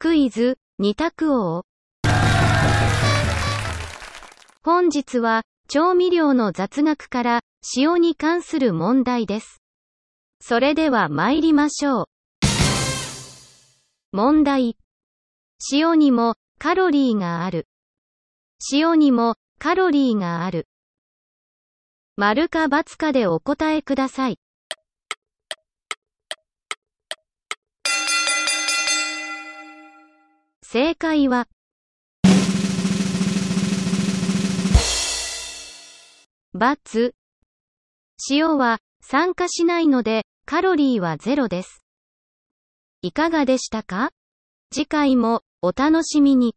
クイズ、二択王。本日は、調味料の雑学から、塩に関する問題です。それでは参りましょう。問題。塩にも、カロリーがある。塩にも、カロリーがある。丸か×かでお答えください。正解は、バツ。塩は酸化しないので、カロリーはゼロです。いかがでしたか？次回もお楽しみに。